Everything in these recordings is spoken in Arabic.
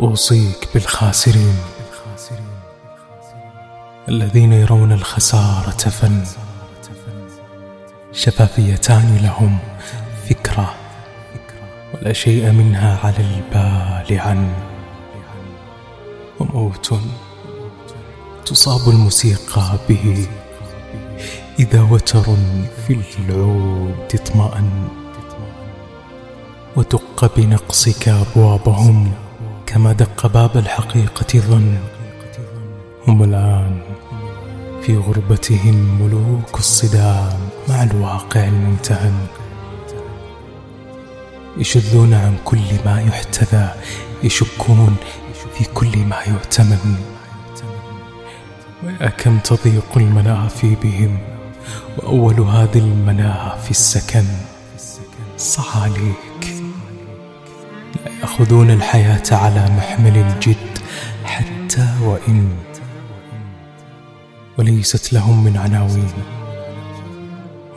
أوصيك بالخاسرين. الذين يرون الخسارة فن. شفافيتان لهم فكرة. ولا شيء منها على البال عن. وموت تصاب الموسيقى به. إذا وتر في العود اطمأن. ودق بنقصك أبوابهم. دق باب الحقيقة ظن هم الآن في غربتهم ملوك الصدام مع الواقع الممتهن. يشذون عن كل ما يحتذى يشكون في كل ما يؤتمن ويا كم تضيق المنافي بهم وأول هذه المنافي السكن. صعاليك. يأخذون الحياة على محمل الجد حتى وإن. وليست لهم من عناوين.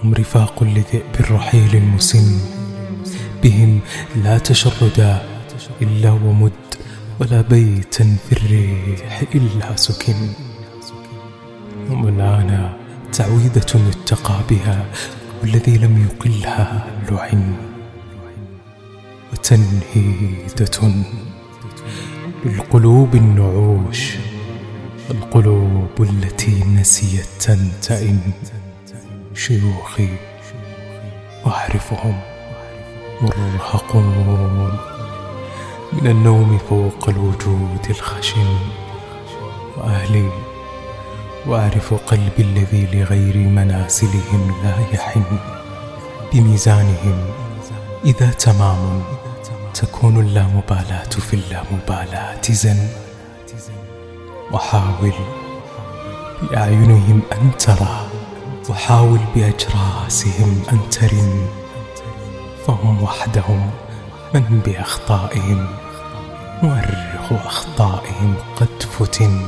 هم رفاق لذئب الرحيل المسن. بهم لا تشردا إلا ومد ولا بيتا في الريح إلا سكن. هم الآن تعويذة يتقى بها والذي لم يقلها لعن. وتنهيدة للقلوب النعوش القلوب التي نسيت تنتئن شيوخي وأعرفهم مرهقون من النوم فوق الوجود الخشن. وأهلي وأعرف قلبي الذي لغير منازلهم لا يحن. بميزانهم إذا تمام. تكون اللامبالاة في اللامبالاة. زن. وحاول بأعينهم أن ترى. وحاول بأجراسهم أن ترن. فهم وحدهم من بأخطائهم. مؤرخ أخطائهم قد فتن.